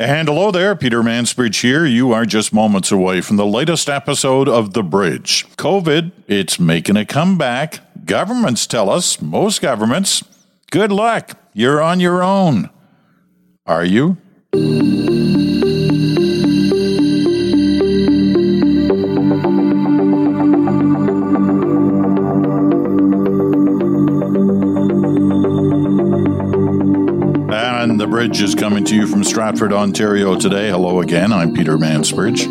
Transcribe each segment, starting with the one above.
And hello there, Peter Mansbridge here. You are just moments away from the latest episode of The Bridge. COVID, it's making a comeback. Governments tell us, most governments, good luck. You're on your own. Are you? Is coming to you from Stratford, Ontario today. Hello again. I'm Peter Mansbridge.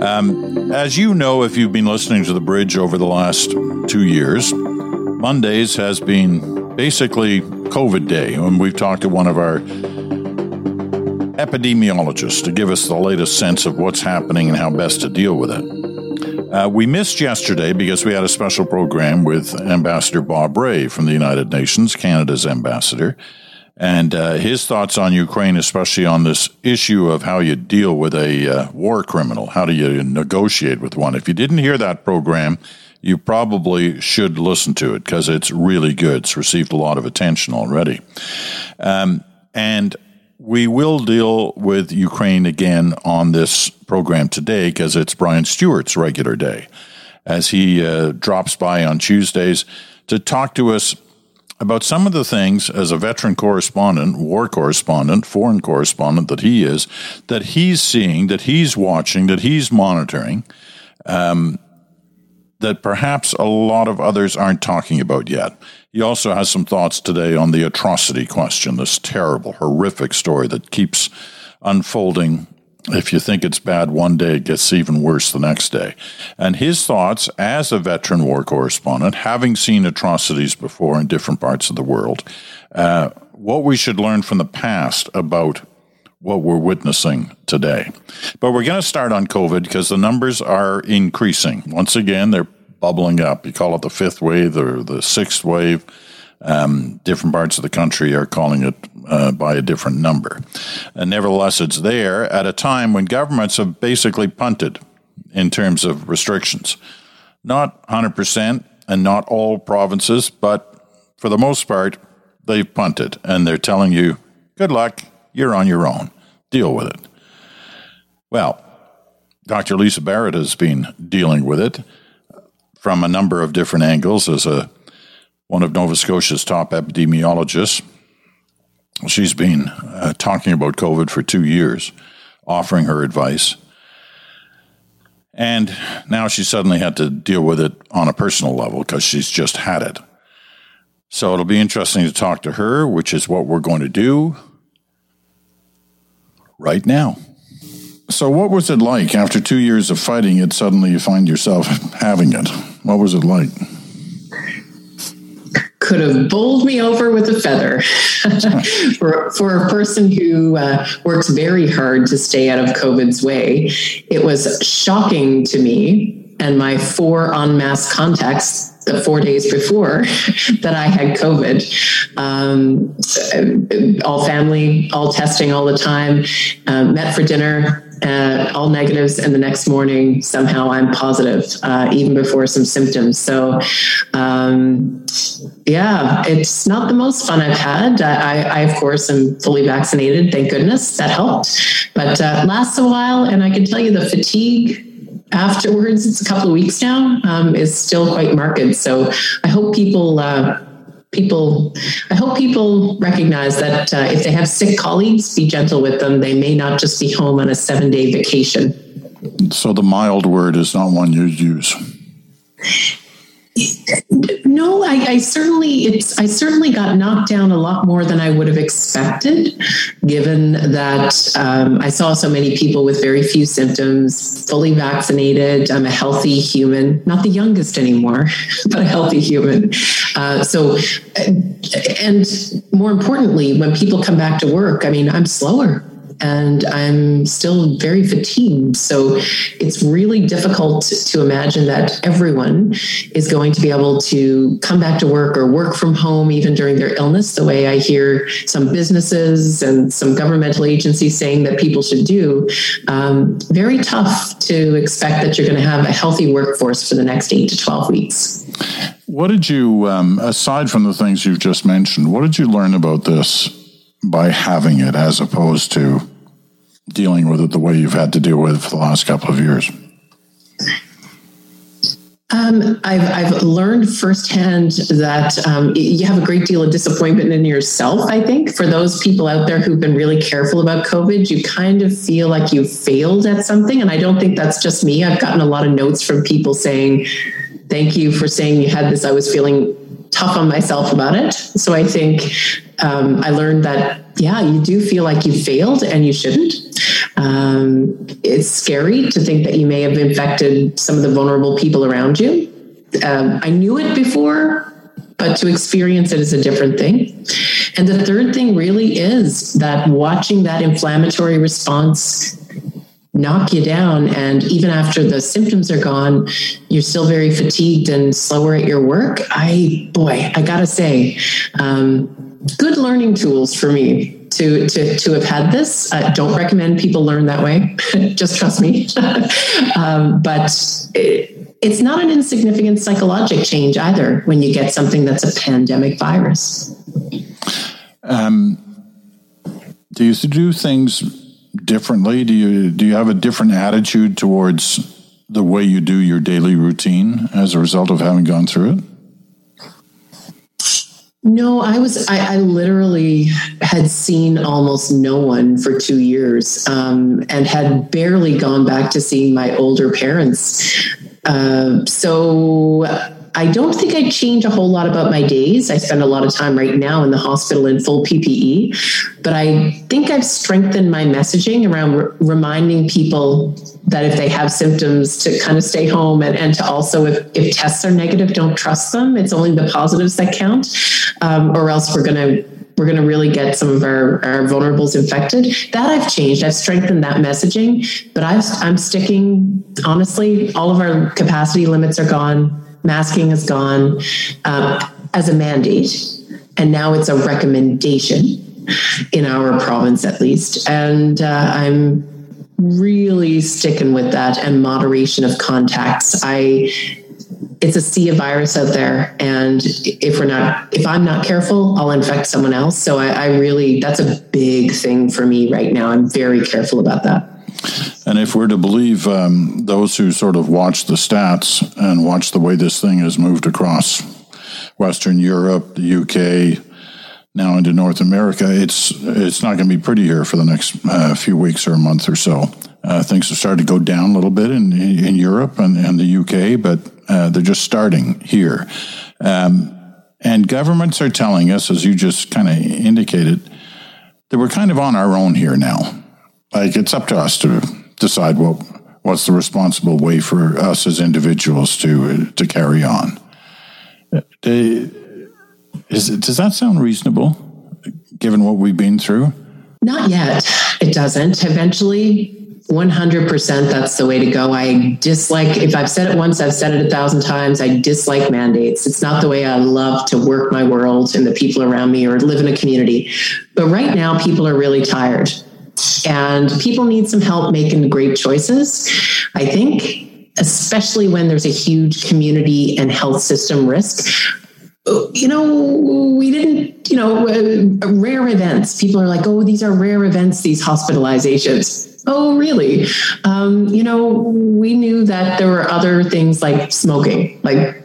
Um, as you know, if you've been listening to The Bridge over the last two years, Mondays has been basically COVID day And we've talked to one of our epidemiologists to give us the latest sense of what's happening and how best to deal with it. Uh, we missed yesterday because we had a special program with Ambassador Bob Rae from the United Nations, Canada's ambassador and uh, his thoughts on Ukraine, especially on this issue of how you deal with a uh, war criminal. How do you negotiate with one? If you didn't hear that program, you probably should listen to it because it's really good. It's received a lot of attention already. Um, and we will deal with Ukraine again on this program today because it's Brian Stewart's regular day as he uh, drops by on Tuesdays to talk to us about some of the things as a veteran correspondent, war correspondent, foreign correspondent that he is, that he's seeing, that he's watching, that he's monitoring, um, that perhaps a lot of others aren't talking about yet. He also has some thoughts today on the atrocity question, this terrible, horrific story that keeps unfolding if you think it's bad one day, it gets even worse the next day. And his thoughts as a veteran war correspondent, having seen atrocities before in different parts of the world, uh, what we should learn from the past about what we're witnessing today. But we're going to start on COVID because the numbers are increasing. Once again, they're bubbling up. You call it the fifth wave or the sixth wave. Um, different parts of the country are calling it uh, by a different number. And nevertheless, it's there at a time when governments have basically punted in terms of restrictions. Not 100% and not all provinces, but for the most part, they've punted and they're telling you, good luck, you're on your own, deal with it. Well, Dr. Lisa Barrett has been dealing with it from a number of different angles as a one of Nova Scotia's top epidemiologists. She's been uh, talking about COVID for two years, offering her advice. And now she suddenly had to deal with it on a personal level because she's just had it. So it'll be interesting to talk to her, which is what we're going to do right now. So, what was it like after two years of fighting it? Suddenly, you find yourself having it. What was it like? Could have bowled me over with a feather. for, for a person who uh, works very hard to stay out of COVID's way, it was shocking to me and my four unmasked contacts the four days before that I had COVID. Um, all family, all testing all the time, uh, met for dinner, uh, all negatives, and the next morning somehow I'm positive, uh, even before some symptoms. So, um, yeah, it's not the most fun I've had. I, I, of course, am fully vaccinated. Thank goodness that helped, but uh, lasts a while, and I can tell you the fatigue afterwards. It's a couple of weeks now. Um, is still quite marked. So I hope people uh, people i hope people recognize that uh, if they have sick colleagues be gentle with them they may not just be home on a seven day vacation so the mild word is not one you use no, I, I, certainly it's I certainly got knocked down a lot more than I would have expected, given that um, I saw so many people with very few symptoms, fully vaccinated. I'm a healthy human, not the youngest anymore, but a healthy human. Uh, so, and more importantly, when people come back to work, I mean, I'm slower and I'm still very fatigued. So it's really difficult to imagine that everyone is going to be able to come back to work or work from home even during their illness, the way I hear some businesses and some governmental agencies saying that people should do. Um, very tough to expect that you're going to have a healthy workforce for the next eight to 12 weeks. What did you, um, aside from the things you've just mentioned, what did you learn about this by having it as opposed to dealing with it the way you've had to deal with it for the last couple of years? Um, I've, I've learned firsthand that um, you have a great deal of disappointment in yourself. I think for those people out there who've been really careful about COVID, you kind of feel like you failed at something. And I don't think that's just me. I've gotten a lot of notes from people saying, Thank you for saying you had this. I was feeling tough on myself about it. So I think um, I learned that, yeah, you do feel like you failed and you shouldn't. Um, it's scary to think that you may have infected some of the vulnerable people around you. Um, I knew it before, but to experience it is a different thing. And the third thing really is that watching that inflammatory response knock you down. And even after the symptoms are gone, you're still very fatigued and slower at your work. I, boy, I gotta say, um, good learning tools for me to to to have had this. Uh, don't recommend people learn that way. Just trust me. um, but it, it's not an insignificant psychological change either when you get something that's a pandemic virus. Um, do you do things differently? Do you do you have a different attitude towards the way you do your daily routine as a result of having gone through it? No, I was, I, I, literally had seen almost no one for two years um, and had barely gone back to seeing my older parents. Uh, so I don't think I change a whole lot about my days. I spend a lot of time right now in the hospital in full PPE, but I think I've strengthened my messaging around re- reminding people that if they have symptoms to kind of stay home and, and to also, if, if tests are negative, don't trust them. It's only the positives that count, um, or else we're going to we're going to really get some of our, our vulnerables infected. That I've changed. I've strengthened that messaging, but i am sticking, honestly, all of our capacity limits are gone masking has gone as a mandate, and now it's a recommendation in our province at least. And uh, I'm really sticking with that and moderation of contacts. I it's a sea of virus out there and if we're not if i'm not careful i'll infect someone else so I, I really that's a big thing for me right now i'm very careful about that and if we're to believe um, those who sort of watch the stats and watch the way this thing has moved across Western Europe, the UK, now into North America, it's it's not going to be pretty here for the next uh, few weeks or a month or so. Uh, things have started to go down a little bit in in Europe and, and the UK, but uh, they're just starting here. Um, and governments are telling us, as you just kind of indicated, that we're kind of on our own here now. Like it's up to us to decide what what's the responsible way for us as individuals to to carry on. They, is, does that sound reasonable, given what we've been through? Not yet. It doesn't. Eventually, 100% that's the way to go. I dislike, if I've said it once, I've said it a thousand times. I dislike mandates. It's not the way I love to work my world and the people around me or live in a community. But right now, people are really tired and people need some help making great choices. I think, especially when there's a huge community and health system risk. You know, we didn't, you know, uh, rare events. People are like, oh, these are rare events, these hospitalizations. Oh, really? Um, you know, we knew that there were other things like smoking, like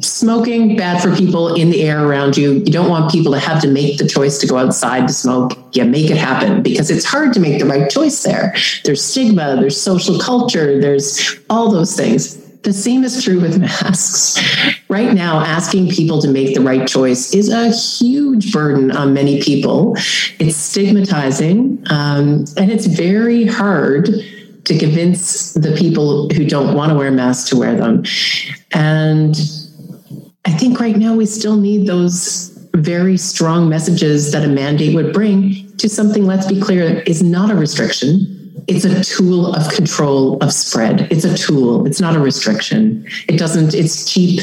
smoking bad for people in the air around you. You don't want people to have to make the choice to go outside to smoke. Yeah make it happen because it's hard to make the right choice there. There's stigma there's social culture there's all those things. The same is true with masks. Right now asking people to make the right choice is a huge burden on many people. It's stigmatizing um, and it's very hard to convince the people who don't want to wear masks to wear them. And I think right now we still need those very strong messages that a mandate would bring to something, let's be clear, is not a restriction. It's a tool of control of spread. It's a tool, it's not a restriction. It doesn't, it's cheap.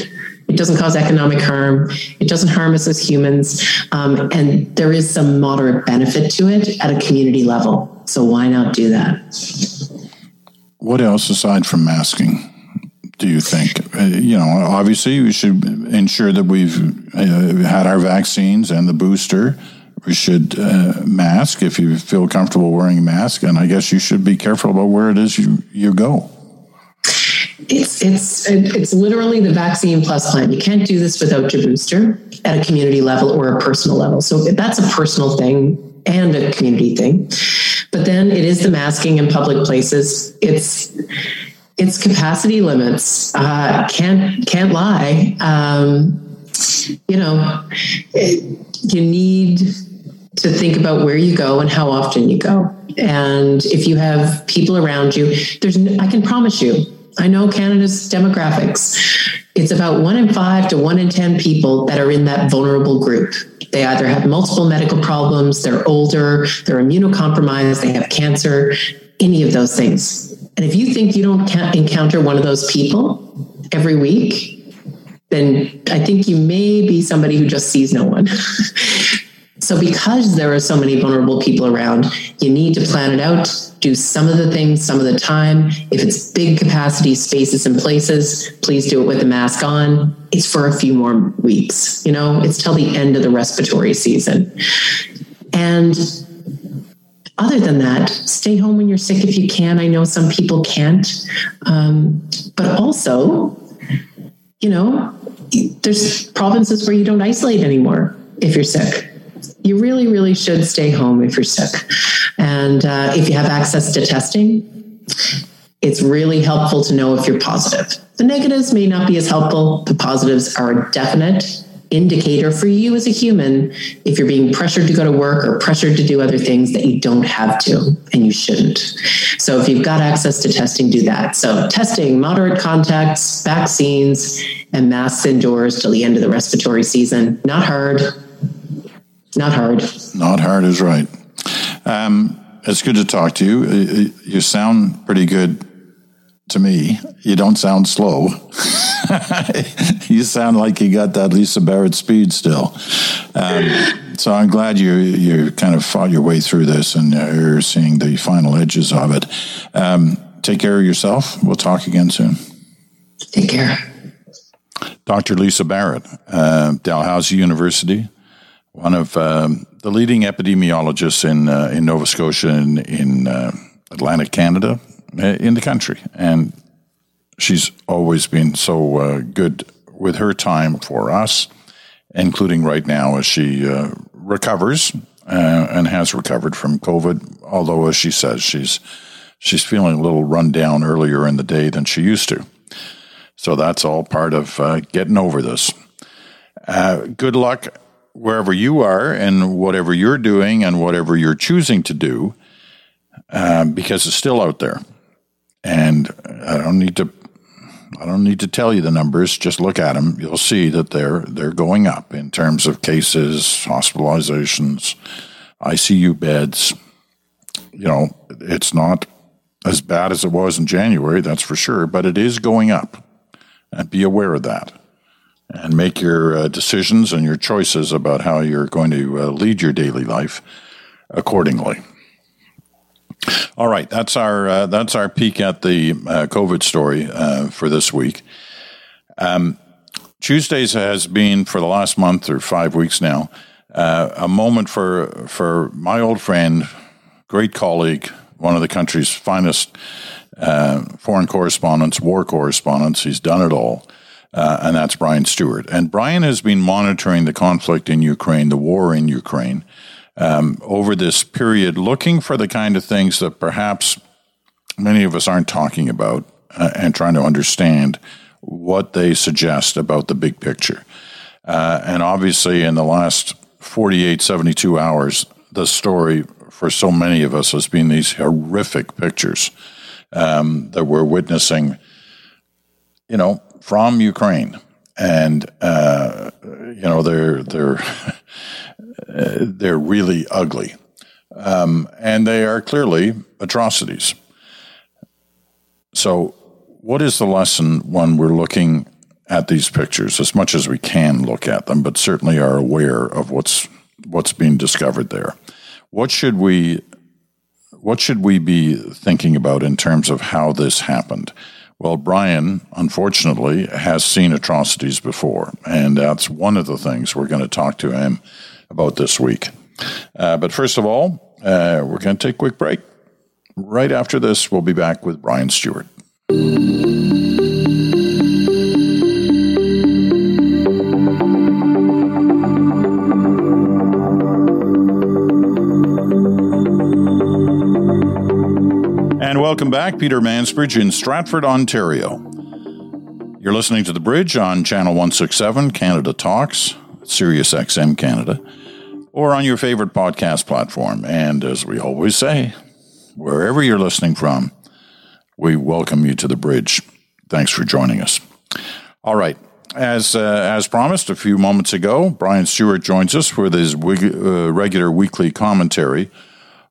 It doesn't cause economic harm. It doesn't harm us as humans. Um, and there is some moderate benefit to it at a community level. So why not do that? What else aside from masking? Do you think? Uh, you know, obviously, we should ensure that we've uh, had our vaccines and the booster We should uh, mask if you feel comfortable wearing a mask, and I guess you should be careful about where it is you, you go. It's it's it's literally the vaccine plus plan. You can't do this without your booster at a community level or a personal level. So that's a personal thing and a community thing. But then it is the masking in public places. It's it's capacity limits. Uh, can't can't lie. Um, you know, it, you need to think about where you go and how often you go. And if you have people around you, there's I can promise you, I know Canada's demographics. It's about one in five to one in 10 people that are in that vulnerable group. They either have multiple medical problems, they're older, they're immunocompromised, they have cancer, any of those things. And if you think you don't encounter one of those people every week, then I think you may be somebody who just sees no one. so, because there are so many vulnerable people around, you need to plan it out, do some of the things some of the time. If it's big capacity spaces and places, please do it with the mask on. It's for a few more weeks. You know, it's till the end of the respiratory season. And other than that, stay home when you're sick if you can. I know some people can't. Um, but also, you know, there's provinces where you don't isolate anymore if you're sick. You really, really should stay home if you're sick. And uh, if you have access to testing, it's really helpful to know if you're positive. The negatives may not be as helpful, the positives are definite indicator for you as a human if you're being pressured to go to work or pressured to do other things that you don't have to and you shouldn't. So if you've got access to testing, do that. So testing, moderate contacts, vaccines, and masks indoors till the end of the respiratory season. Not hard. Not hard. Not hard is right. Um, it's good to talk to you. Uh, uh, you sound pretty good to me. You don't sound slow. you sound like you got that Lisa Barrett speed still. Um, so I'm glad you you kind of fought your way through this and you're seeing the final edges of it. Um, take care of yourself. We'll talk again soon. Take care. Dr. Lisa Barrett, uh, Dalhousie University, one of um, the leading epidemiologists in uh, in Nova Scotia in, in uh, Atlantic Canada, uh, in the country, and she's always been so uh, good with her time for us, including right now as she uh, recovers uh, and has recovered from COVID. Although, as she says, she's she's feeling a little run down earlier in the day than she used to. So that's all part of uh, getting over this. Uh, good luck wherever you are and whatever you're doing and whatever you're choosing to do, uh, because it's still out there. And I don't need to I don't need to tell you the numbers. Just look at them. You'll see that they're they're going up in terms of cases, hospitalizations, ICU beds. You know, it's not as bad as it was in January, that's for sure, but it is going up. And be aware of that. And make your uh, decisions and your choices about how you're going to uh, lead your daily life accordingly. All right, that's our uh, that's our peek at the uh, COVID story uh, for this week. Um, Tuesdays has been for the last month or five weeks now uh, a moment for for my old friend, great colleague, one of the country's finest uh, foreign correspondents, war correspondents. He's done it all. Uh, and that's Brian Stewart. And Brian has been monitoring the conflict in Ukraine, the war in Ukraine, um, over this period, looking for the kind of things that perhaps many of us aren't talking about uh, and trying to understand what they suggest about the big picture. Uh, and obviously, in the last 48, 72 hours, the story for so many of us has been these horrific pictures um, that we're witnessing, you know, from Ukraine. And, uh, you know, they're, they're, they're really ugly. Um, and they are clearly atrocities. So, what is the lesson when we're looking at these pictures, as much as we can look at them, but certainly are aware of what's what's being discovered there? What should we what should we be thinking about in terms of how this happened? Well, Brian, unfortunately, has seen atrocities before, and that's one of the things we're going to talk to him about this week. Uh, but first of all, uh, we're going to take a quick break. Right after this, we'll be back with Brian Stewart. And welcome back, Peter Mansbridge in Stratford, Ontario. You're listening to The Bridge on Channel 167, Canada Talks, Sirius XM Canada, or on your favorite podcast platform. And as we always say, wherever you're listening from, we welcome you to The Bridge. Thanks for joining us. All right. As, uh, as promised a few moments ago, Brian Stewart joins us with his wig- uh, regular weekly commentary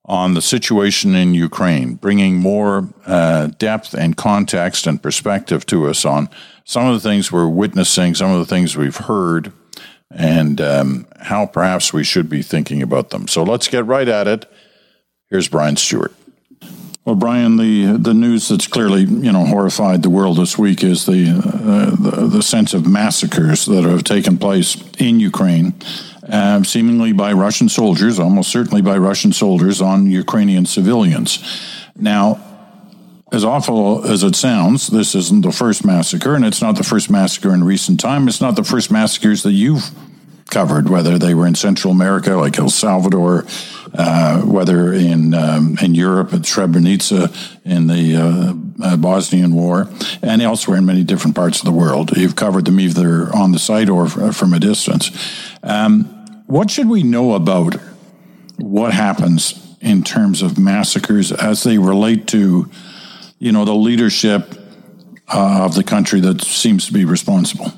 on the situation in Ukraine, bringing more uh, depth and context and perspective to us on some of the things we're witnessing, some of the things we've heard, and um, how perhaps we should be thinking about them. So let's get right at it. Here's Brian Stewart. Well, Brian, the the news that's clearly you know horrified the world this week is the uh, the, the, sense of massacres that have taken place in Ukraine, uh, seemingly by Russian soldiers, almost certainly by Russian soldiers on Ukrainian civilians. Now, as awful as it sounds, this isn't the first massacre, and it's not the first massacre in recent time. It's not the first massacres that you've covered, whether they were in Central America, like El Salvador, uh, whether in um, in Europe at Srebrenica in the uh, uh, Bosnian War, and elsewhere in many different parts of the world. You've covered them either on the site or from a distance. Um, what should we know about what happens in terms of massacres as they relate to you know, the leadership uh, of the country that seems to be responsible?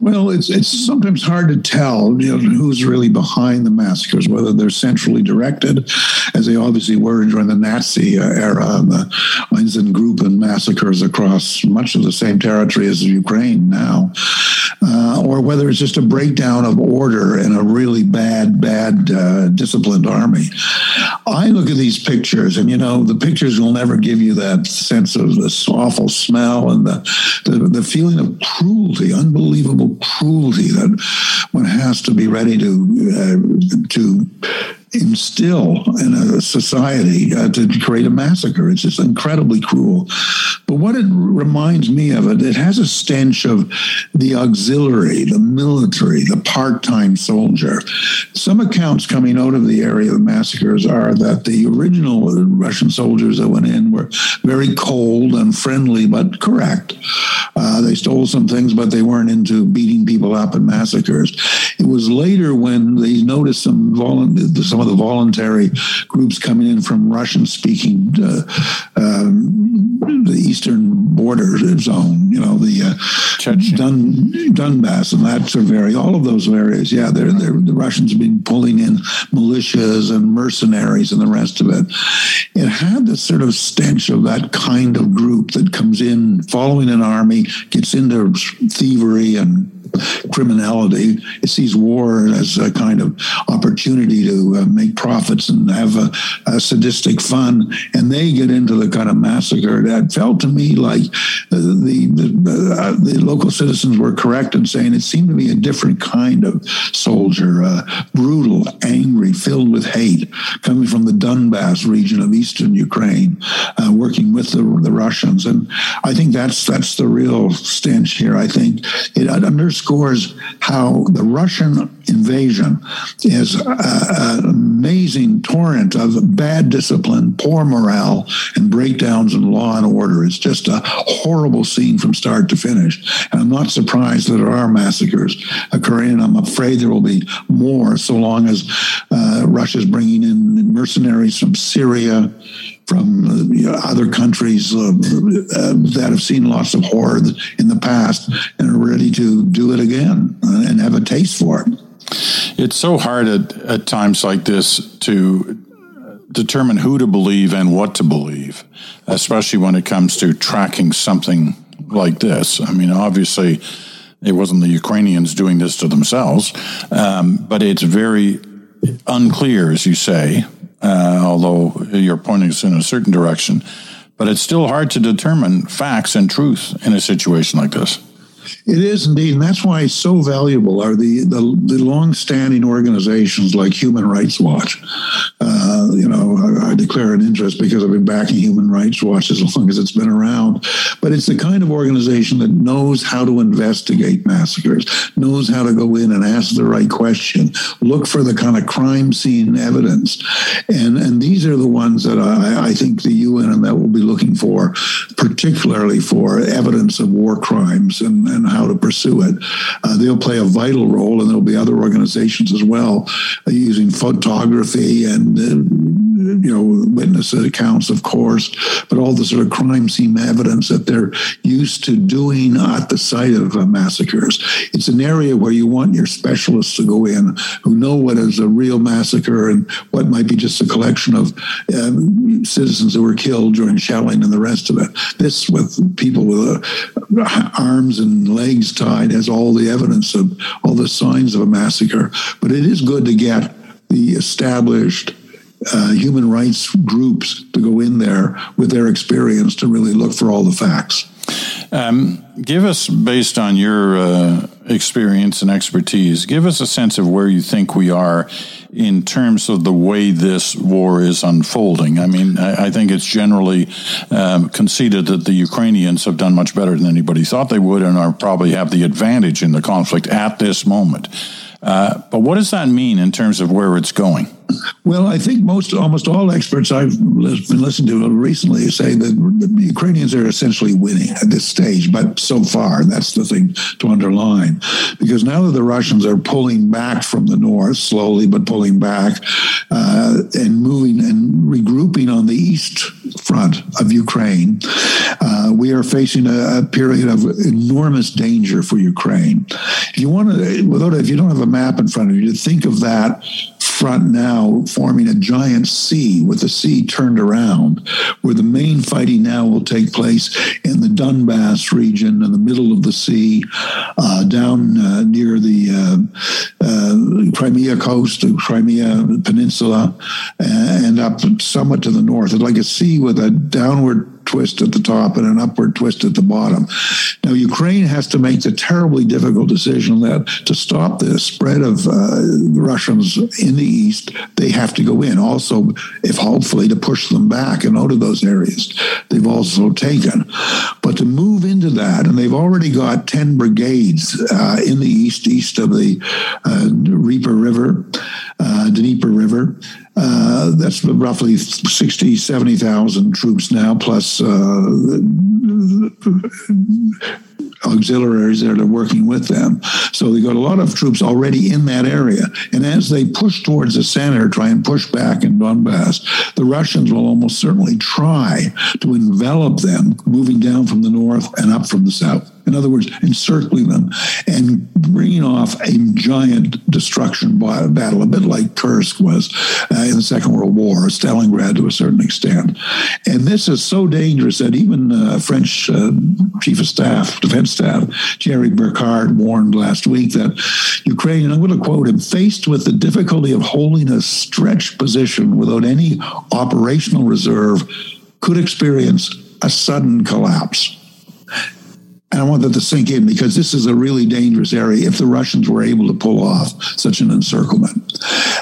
Well, it's it's sometimes hard to tell you know, who's really behind the massacres, whether they're centrally directed, as they obviously were during the Nazi uh, era and the Einsatzgruppen massacres across much of the same territory as Ukraine now, uh, or whether it's just a breakdown of order in a really bad, bad, uh, disciplined army. I look at these pictures, and you know, the pictures will never give you that sense of this awful smell and the the, the feeling of cruelty, unbelievable cruelty that one has to be ready to uh, to instill in a society uh, to create a massacre. It's just incredibly cruel. But what it reminds me of it, it has a stench of the auxiliary, the military, the part-time soldier. Some accounts coming out of the area of the massacres are that the original Russian soldiers that went in were very cold and friendly, but correct. Uh, they stole some things, but they weren't into beating people up and massacres. It was later when they noticed some, some some of the voluntary groups coming in from Russian speaking uh, um, the eastern border zone, you know, the uh, Dun, Donbass and that sort of area, all of those areas. Yeah, they're, they're, the Russians have been pulling in militias and mercenaries and the rest of it. It had this sort of stench of that kind of group that comes in following an army, gets into thievery and criminality. It sees war as a kind of opportunity to uh, make profits and have a, a, sadistic fun, and they get into the kind of massacre that felt to me like the the, the, uh, the local citizens were correct in saying it seemed to be a different kind of soldier, uh, brutal, angry, filled with hate, coming from the Donbass region of eastern Ukraine, uh, working with the, the Russians, and I think that's that's the real stench here. I think it underscores how the Russian invasion is an amazing torrent of bad discipline, poor morale, and breakdowns in law and order. It's just a horrible scene from start to finish. And I'm not surprised that there are massacres occurring, and I'm afraid there will be more so long as uh, Russia's bringing in mercenaries from Syria from uh, you know, other countries uh, uh, that have seen lots of horror in the past and are ready to do it again and have a taste for it. It's so hard at, at times like this to determine who to believe and what to believe, especially when it comes to tracking something like this. I mean, obviously, it wasn't the Ukrainians doing this to themselves, um, but it's very unclear, as you say, uh, although you're pointing us in a certain direction. But it's still hard to determine facts and truth in a situation like this. It is indeed, and that's why so valuable are the the, the long-standing organizations like Human Rights Watch. Uh, you know, I, I, declare an interest because I've been backing Human Rights Watch as long as it's been around. But it's the kind of organization that knows how to investigate massacres, knows how to go in and ask the right question, look for the kind of crime scene evidence, and and these are the ones that I, I think the UN and that will be looking for, particularly for evidence of war crimes and, and how to pursue it. Uh, they'll play a vital role, and there'll be other organizations as well uh, using photography and uh, you know, witness accounts, of course, but all the sort of crime scene evidence that they're used to doing at the site of uh, massacres. It's an area where you want your specialists to go in who know what is a real massacre and what might be just a collection of um, citizens who were killed during shelling and the rest of it. This, with people with uh, arms and legs tied, has all the evidence of all the signs of a massacre. But it is good to get the established uh, human rights groups to go in there with their experience to really look for all the facts. Um, give us, based on your uh, experience and expertise, give us a sense of where you think we are in terms of the way this war is unfolding. I mean, I, I think it's generally um, conceded that the Ukrainians have done much better than anybody thought they would and are probably have the advantage in the conflict at this moment. Uh, but what does that mean in terms of where it's going? Well, I think most, almost all experts I've been listening to recently say that the Ukrainians are essentially winning at this stage, but so far, that's the thing to underline. Because now that the Russians are pulling back from the north, slowly but pulling back, uh, and moving and regrouping on the east front of Ukraine, uh, we are facing a, a, period of enormous danger for Ukraine. If you want to, without, if you don't have a map in front of you, to think of that front now forming a giant C with the C turned around, where the main fighting now will take place in the Donbass region in the middle of the C, uh, down uh, near the uh, uh Crimea coast, the Crimea Peninsula, and up somewhat to the north. It's like a sea with a downward twist at the top and an upward twist at the bottom. Now, Ukraine has to make the terribly difficult decision that to stop the spread of uh, Russians in the east, they have to go in. Also, if hopefully to push them back and out of those areas they've also taken. But to move into that, and they've already got 10 brigades uh, in the east, east of the uh, Reaper River, uh, Dnieper River. Uh, that's roughly 60, 70,000 troops now, plus uh, auxiliaries that are working with them. So they got a lot of troops already in that area. And as they push towards the center, try and push back in Donbass, the Russians will almost certainly try to envelop them, moving down from the north and up from the south. In other words, encircling them and bringing off a giant destruction battle, a bit like Kursk was uh, in the Second World War, or Stalingrad to a certain extent. And this is so dangerous that even uh, French uh, Chief of Staff, Defense Staff, Thierry Burkhard warned last week that Ukraine, and I'm going to quote him, faced with the difficulty of holding a stretched position without any operational reserve, could experience a sudden collapse. And I want that to sink in because this is a really dangerous area if the Russians were able to pull off such an encirclement.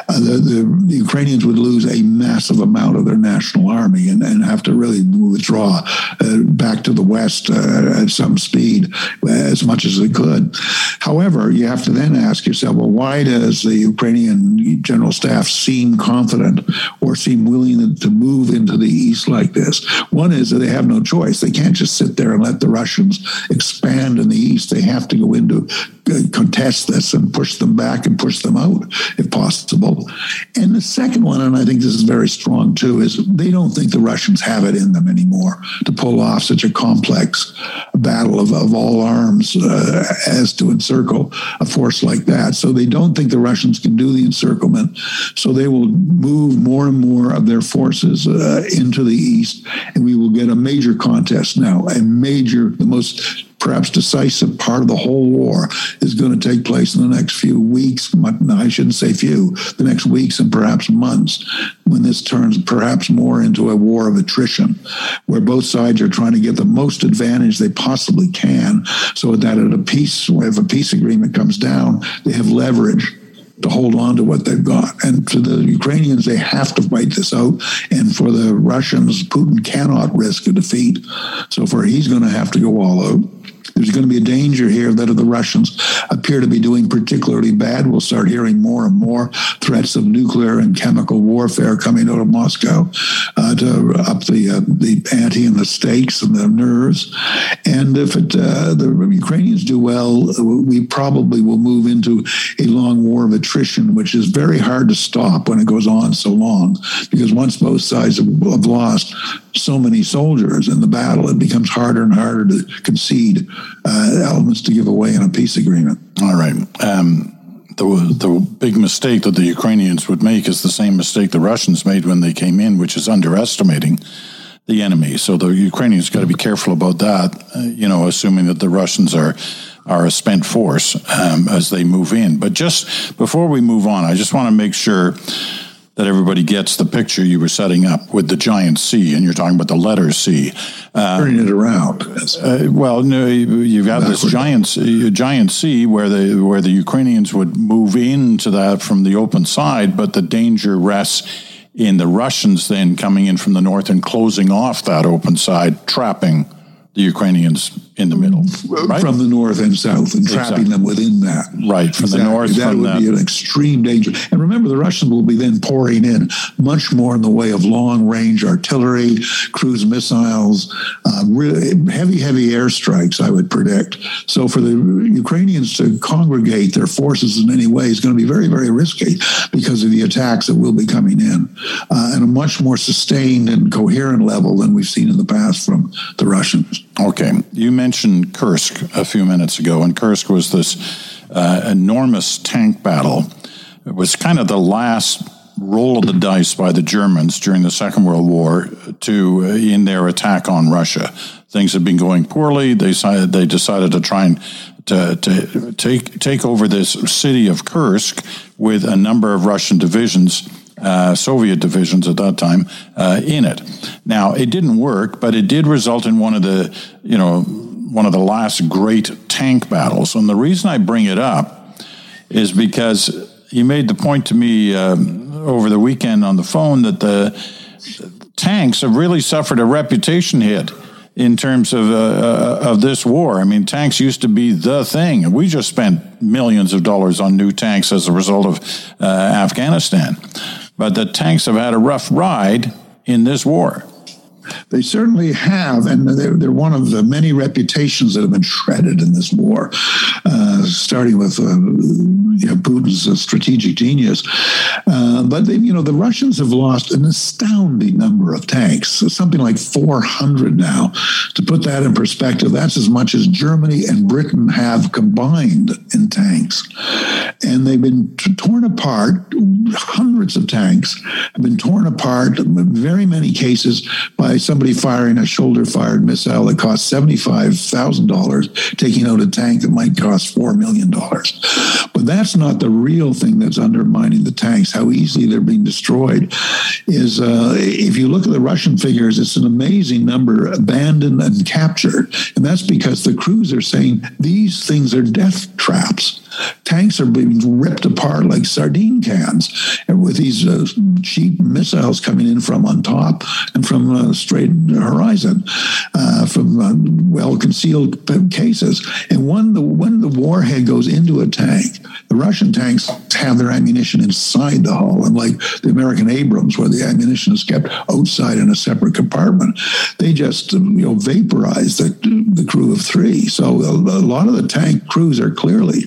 Uh, the, the, the, Ukrainians would lose a massive amount of their national army and, and have to really withdraw uh, back to the west uh, at some speed as much as they could. However, you have to then ask yourself, well, why does the Ukrainian general staff seem confident or seem willing to move into the east like this? One is that they have no choice. They can't just sit there and let the Russians expand in the east, they have to go into uh, contest this and push them back and push them out if possible. And the second one, and I think this is very strong too, is they don't think the Russians have it in them anymore to pull off such a complex battle of, of all arms uh, as to encircle a force like that. So they don't think the Russians can do the encirclement. So they will move more and more of their forces uh, into the east, and we will get a major contest now, a major, the most perhaps decisive part of the whole war is going to take place in the next few weeks. I shouldn't say few, the next weeks and perhaps months, when this turns perhaps more into a war of attrition, where both sides are trying to get the most advantage they possibly can, so that at a peace, if a peace agreement comes down, they have leverage to hold on to what they've got. And for the Ukrainians, they have to fight this out. And for the Russians, Putin cannot risk a defeat. So for he's going to have to go all out. There's going to be a danger here that the Russians appear to be doing particularly bad, we'll start hearing more and more threats of nuclear and chemical warfare coming out of Moscow uh, to up the uh, the ante and the stakes and the nerves. And if it, uh, the Ukrainians do well, we probably will move into a long war of attrition, which is very hard to stop when it goes on so long. Because once both sides have lost so many soldiers in the battle, it becomes harder and harder to concede uh, elements to give away in a peace agreement. All right. Um, the, the big mistake that the Ukrainians would make is the same mistake the Russians made when they came in, which is underestimating the enemy. So the Ukrainians got to be careful about that, uh, you know, assuming that the Russians are are a spent force um, as they move in. But just before we move on, I just want to make sure that everybody gets the picture you were setting up with the giant C, and you're talking about the letter C. Uh, Turning it around. Uh, well, no, you've got this giant giant C where the where the Ukrainians would move into that from the open side, but the danger rests in the Russians then coming in from the north and closing off that open side, trapping the Ukrainians in the middle, right? from the north and south, and trapping exactly. them within that. Right from exactly. the north. That would that. be an extreme danger. And remember, the Russians will be then pouring in much more in the way of long-range artillery, cruise missiles, uh, really heavy, heavy airstrikes. I would predict. So for the Ukrainians to congregate their forces in any way is going to be very, very risky because of the attacks that will be coming in, uh, at a much more sustained and coherent level than we've seen in the past from the Russians. Okay, you mentioned Kursk a few minutes ago, and Kursk was this uh, enormous tank battle. It was kind of the last roll of the dice by the Germans during the Second World War to uh, in their attack on Russia. Things had been going poorly. They decided they decided to try and to, to take take over this city of Kursk with a number of Russian divisions uh, Soviet divisions at that time uh, in it. Now, it didn't work, but it did result in one of the, you know, one of the last great tank battles. And the reason I bring it up is because you made the point to me um, over the weekend on the phone that the tanks have really suffered a reputation hit in terms of uh, uh, of this war. I mean, tanks used to be the thing, and we just spent millions of dollars on new tanks as a result of uh, Afghanistan. But the tanks have had a rough ride in this war. They certainly have, and they're, they're, one of the many reputations that have been shredded in this war, uh, starting with uh, you know, Putin's uh, strategic genius. Uh, but they, you know, the Russians have lost an astounding number of tanks, something like 400 now. To put that in perspective, that's as much as Germany and Britain have combined in tanks, and they've been t- torn apart. Hundreds of tanks have been torn apart, in very many cases by somebody firing a shoulder fired missile that costs $75,000, taking out a tank that might cost $4 million. But that's not the real thing that's undermining the tanks. How easily they're being destroyed is, uh, if you look at the Russian figures, it's an amazing number abandoned and captured. And that's because the crews are saying these things are death traps. Tanks are being ripped apart like sardine cans, and with these uh, cheap missiles coming in from on top and from uh, straight horizon, uh, from uh, well concealed cases. And when the when the warhead goes into a tank, the Russian tanks have their ammunition inside the hull, unlike the American Abrams, where the ammunition is kept outside in a separate compartment. They just you know vaporize the the crew of three. So a, a lot of the tank crews are clearly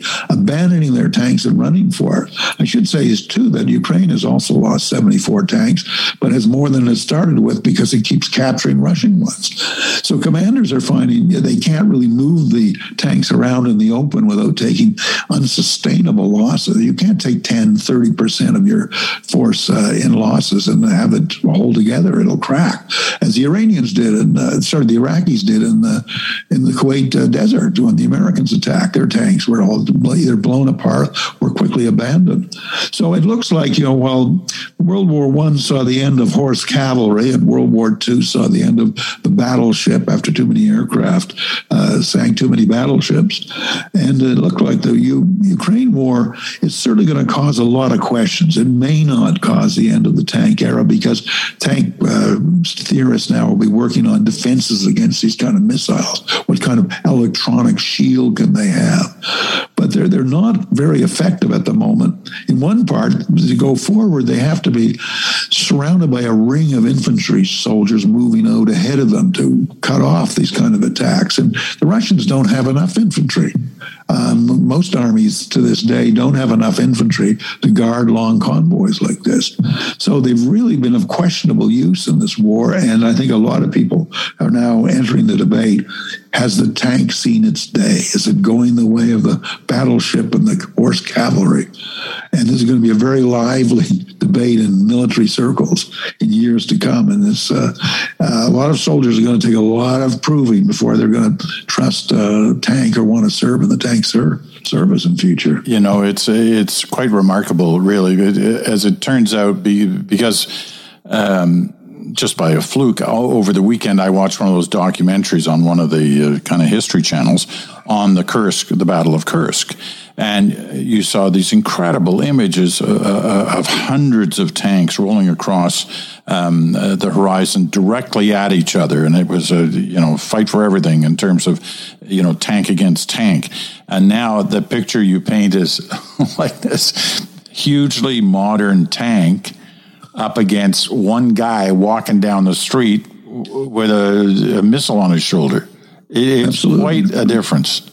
abandoning their tanks and running for it. I should say is too that Ukraine has also lost 74 tanks, but has more than it started with because it keeps capturing Russian ones. So commanders are finding they can't really move the tanks around in the open without taking unsustainable losses. You can't take 10, 30% of your force uh, in losses and have it hold together. It'll crack, as the Iranians did, and uh, sorry, the Iraqis did in the in the Kuwait uh, desert when the Americans attacked. Their tanks were all either blown apart or quickly abandoned. So it looks like you know, while World War One saw the end of horse cavalry, and World War Two saw the end of the battleship after too many aircraft uh, sank too many battleships, and it looked like the U- Ukraine war is certainly going to cause a lot of questions. It may not cause the end of the tank era because tank uh, theorists now will be working on defenses against these kind of missiles. What kind of electronic shield can they have? But they're they're not very effective at the moment. In one part, as you go forward, they have to be surrounded by a ring of infantry soldiers moving out ahead of them to cut off these kind of attacks. And the Russians don't have enough infantry. Um, most armies to this day don't have enough infantry to guard long convoys like this. So they've really been of questionable use in this war. And I think a lot of people are now entering the debate has the tank seen its day? Is it going the way of the battleship and the horse cavalry? And this is going to be a very lively debate in military circles in years to come. And this, uh, uh, a lot of soldiers are going to take a lot of proving before they're going to trust a tank or want to serve in the tank ser- service in future. You know, it's it's quite remarkable, really, as it turns out, because. Um, just by a fluke, over the weekend, I watched one of those documentaries on one of the uh, kind of history channels on the Kursk, the Battle of Kursk. And you saw these incredible images uh, uh, of hundreds of tanks rolling across um, uh, the horizon directly at each other. And it was a, you know, fight for everything in terms of, you know, tank against tank. And now the picture you paint is like this hugely modern tank up against one guy walking down the street with a, a missile on his shoulder. It's Absolutely. quite a difference.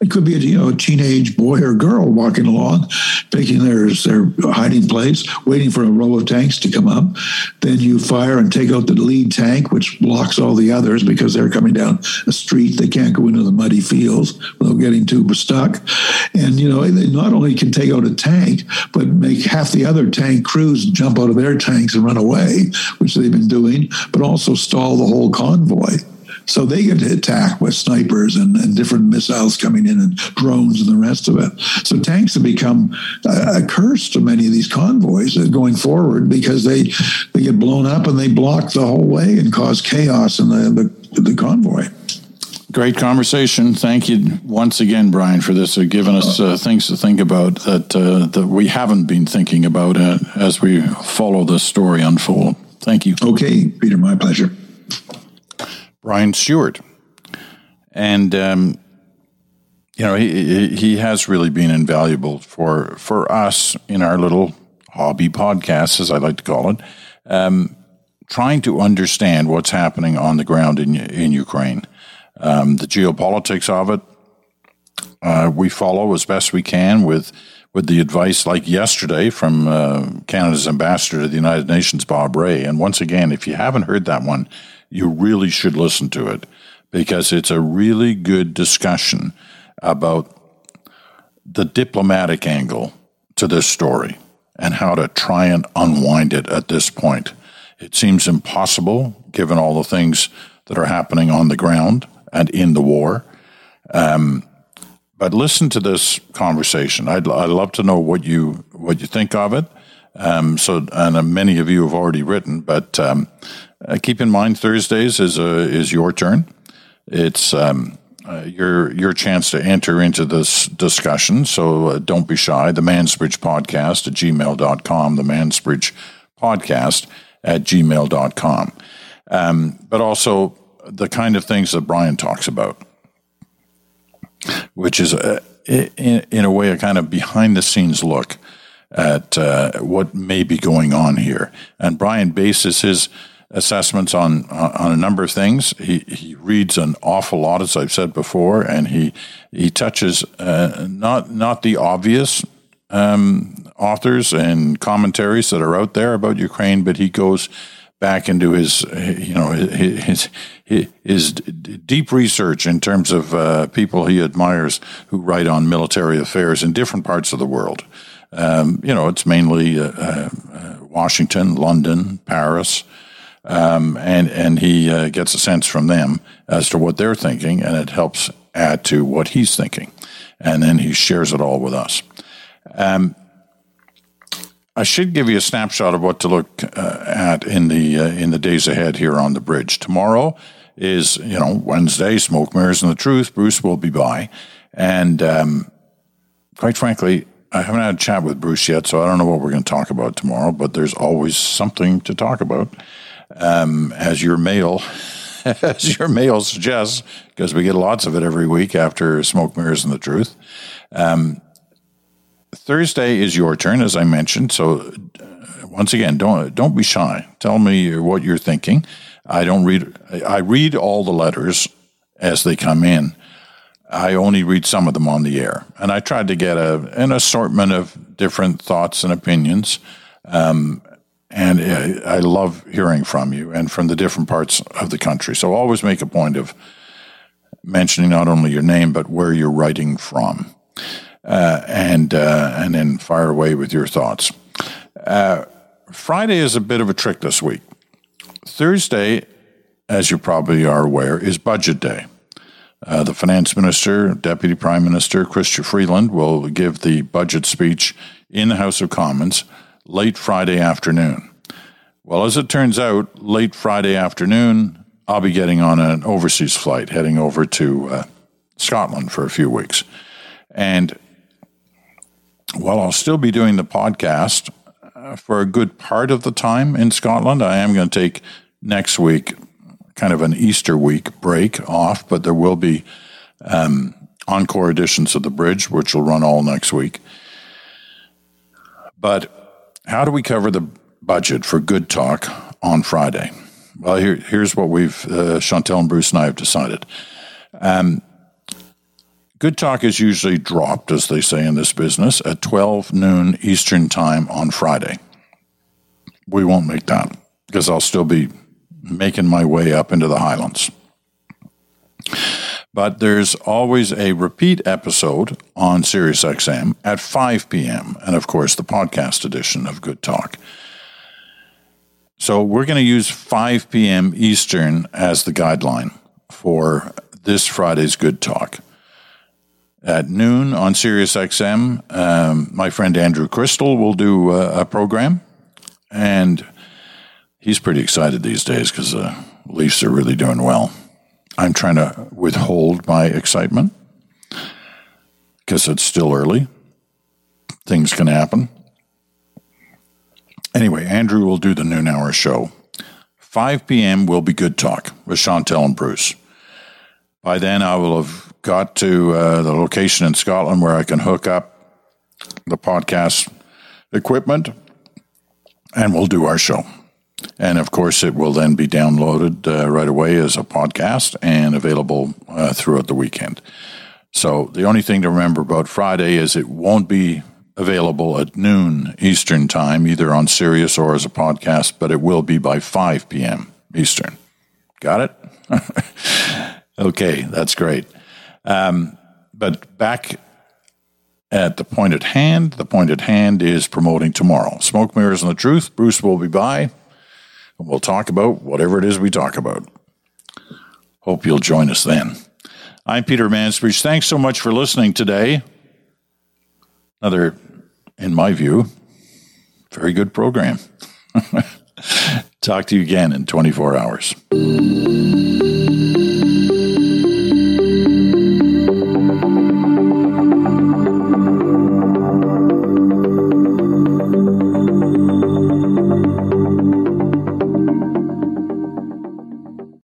It could be a you know a teenage boy or girl walking along, picking their their hiding place, waiting for a row of tanks to come up. Then you fire and take out the lead tank, which blocks all the others because they're coming down a street. They can't go into the muddy fields without getting too stuck. And you know they not only can take out a tank, but make half the other tank crews jump out of their tanks and run away, which they've been doing, but also stall the whole convoy. So they get attacked with snipers and, and, different missiles coming in and drones and the rest of it. So tanks have become a, a curse to many of these convoys going forward because they they get blown up and they block the whole way and cause chaos in the, the, the convoy. Great conversation. Thank you once again, Brian, for this, uh, giving us uh, things to think about that uh, that we haven't been thinking about uh, as we follow this story unfold. Thank you. Okay, Peter, my pleasure. Brian Stewart. And, um, you know, he, he has really been invaluable for, for us in our little hobby podcast, as I like to call it, um, trying to understand what's happening on the ground in, in Ukraine. Um, the geopolitics of it, uh, we follow as best we can with with the advice like yesterday from uh, Canada's ambassador to the United Nations, Bob Rae. And once again, if you haven't heard that one, you really should listen to it because it's a really good discussion about the diplomatic angle to this story and how to try and unwind it at this point. It seems impossible given all the things that are happening on the ground and in the war. Um, but listen to this conversation. I'd, I'd love to know what you what you think of it. Um, so, and uh, many of you have already written, but um, uh, keep in mind Thursdays is a, is your turn. It's um, uh, your your chance to enter into this discussion. So uh, don't be shy. The Mansbridge Podcast at gmail.com, the Mansbridge Podcast at gmail.com. Um, but also the kind of things that Brian talks about, which is a, in, in a way a kind of behind the scenes look at uh, what may be going on here. And Brian bases his assessments on on a number of things. He he reads an awful lot, as I've said before, and he he touches uh, not not the obvious um, authors and commentaries that are out there about Ukraine, but he goes back into his, you know, his, his, his deep research in terms of uh, people he admires who write on military affairs in different parts of the world. Um, you know, it's mainly uh, uh, Washington, London, Paris, um, and and he uh, gets a sense from them as to what they're thinking, and it helps add to what he's thinking, and then he shares it all with us. Um, I should give you a snapshot of what to look uh, at in the uh, in the days ahead here on the bridge. Tomorrow is you know Wednesday, smoke mirrors and the truth. Bruce will be by, and um, quite frankly, I haven't had a chat with Bruce yet, so I don't know what we're going to talk about tomorrow. But there's always something to talk about um, as your mail as your mail suggests, because we get lots of it every week after Smoke Mirrors and the Truth. Um, Thursday is your turn, as I mentioned. So uh, once again, don't don't be shy. Tell me what you're thinking. I don't read. I read all the letters as they come in. I only read some of them on the air, and I tried to get a an assortment of different thoughts and opinions. Um, and I love hearing from you and from the different parts of the country. So always make a point of mentioning not only your name but where you're writing from, uh, and uh, and then fire away with your thoughts. Uh, Friday is a bit of a trick this week. Thursday, as you probably are aware, is Budget Day. Uh, the finance minister, Deputy Prime Minister Chrystia Freeland, will give the budget speech in the House of Commons late Friday afternoon. Well, as it turns out, late Friday afternoon, I'll be getting on an overseas flight heading over to uh, Scotland for a few weeks. And while I'll still be doing the podcast uh, for a good part of the time in Scotland, I am going to take next week kind of an Easter week break off, but there will be um, encore editions of The Bridge, which will run all next week. But how do we cover the budget for Good Talk on Friday? Well, here, here's what we've, uh, Chantal and Bruce and I have decided. Um, Good Talk is usually dropped, as they say in this business, at 12 noon Eastern Time on Friday. We won't make that because I'll still be making my way up into the Highlands. But there's always a repeat episode on SiriusXM at 5 p.m. And of course, the podcast edition of Good Talk. So we're going to use 5 p.m. Eastern as the guideline for this Friday's Good Talk. At noon on SiriusXM, um, my friend Andrew Krystal will do a, a program. And he's pretty excited these days because the Leafs are really doing well. I'm trying to withhold my excitement because it's still early. Things can happen. Anyway, Andrew will do the noon hour show. 5 p.m. will be good talk with Chantal and Bruce. By then, I will have got to uh, the location in Scotland where I can hook up the podcast equipment and we'll do our show. And of course, it will then be downloaded uh, right away as a podcast and available uh, throughout the weekend. So the only thing to remember about Friday is it won't be available at noon Eastern time, either on Sirius or as a podcast, but it will be by 5 p.m. Eastern. Got it? okay, that's great. Um, but back at the point at hand, the point at hand is promoting tomorrow. Smoke Mirrors and the Truth. Bruce will be by and we'll talk about whatever it is we talk about. Hope you'll join us then. I'm Peter Mansbridge. Thanks so much for listening today. Another, in my view, very good program. Talk to you again in 24 hours.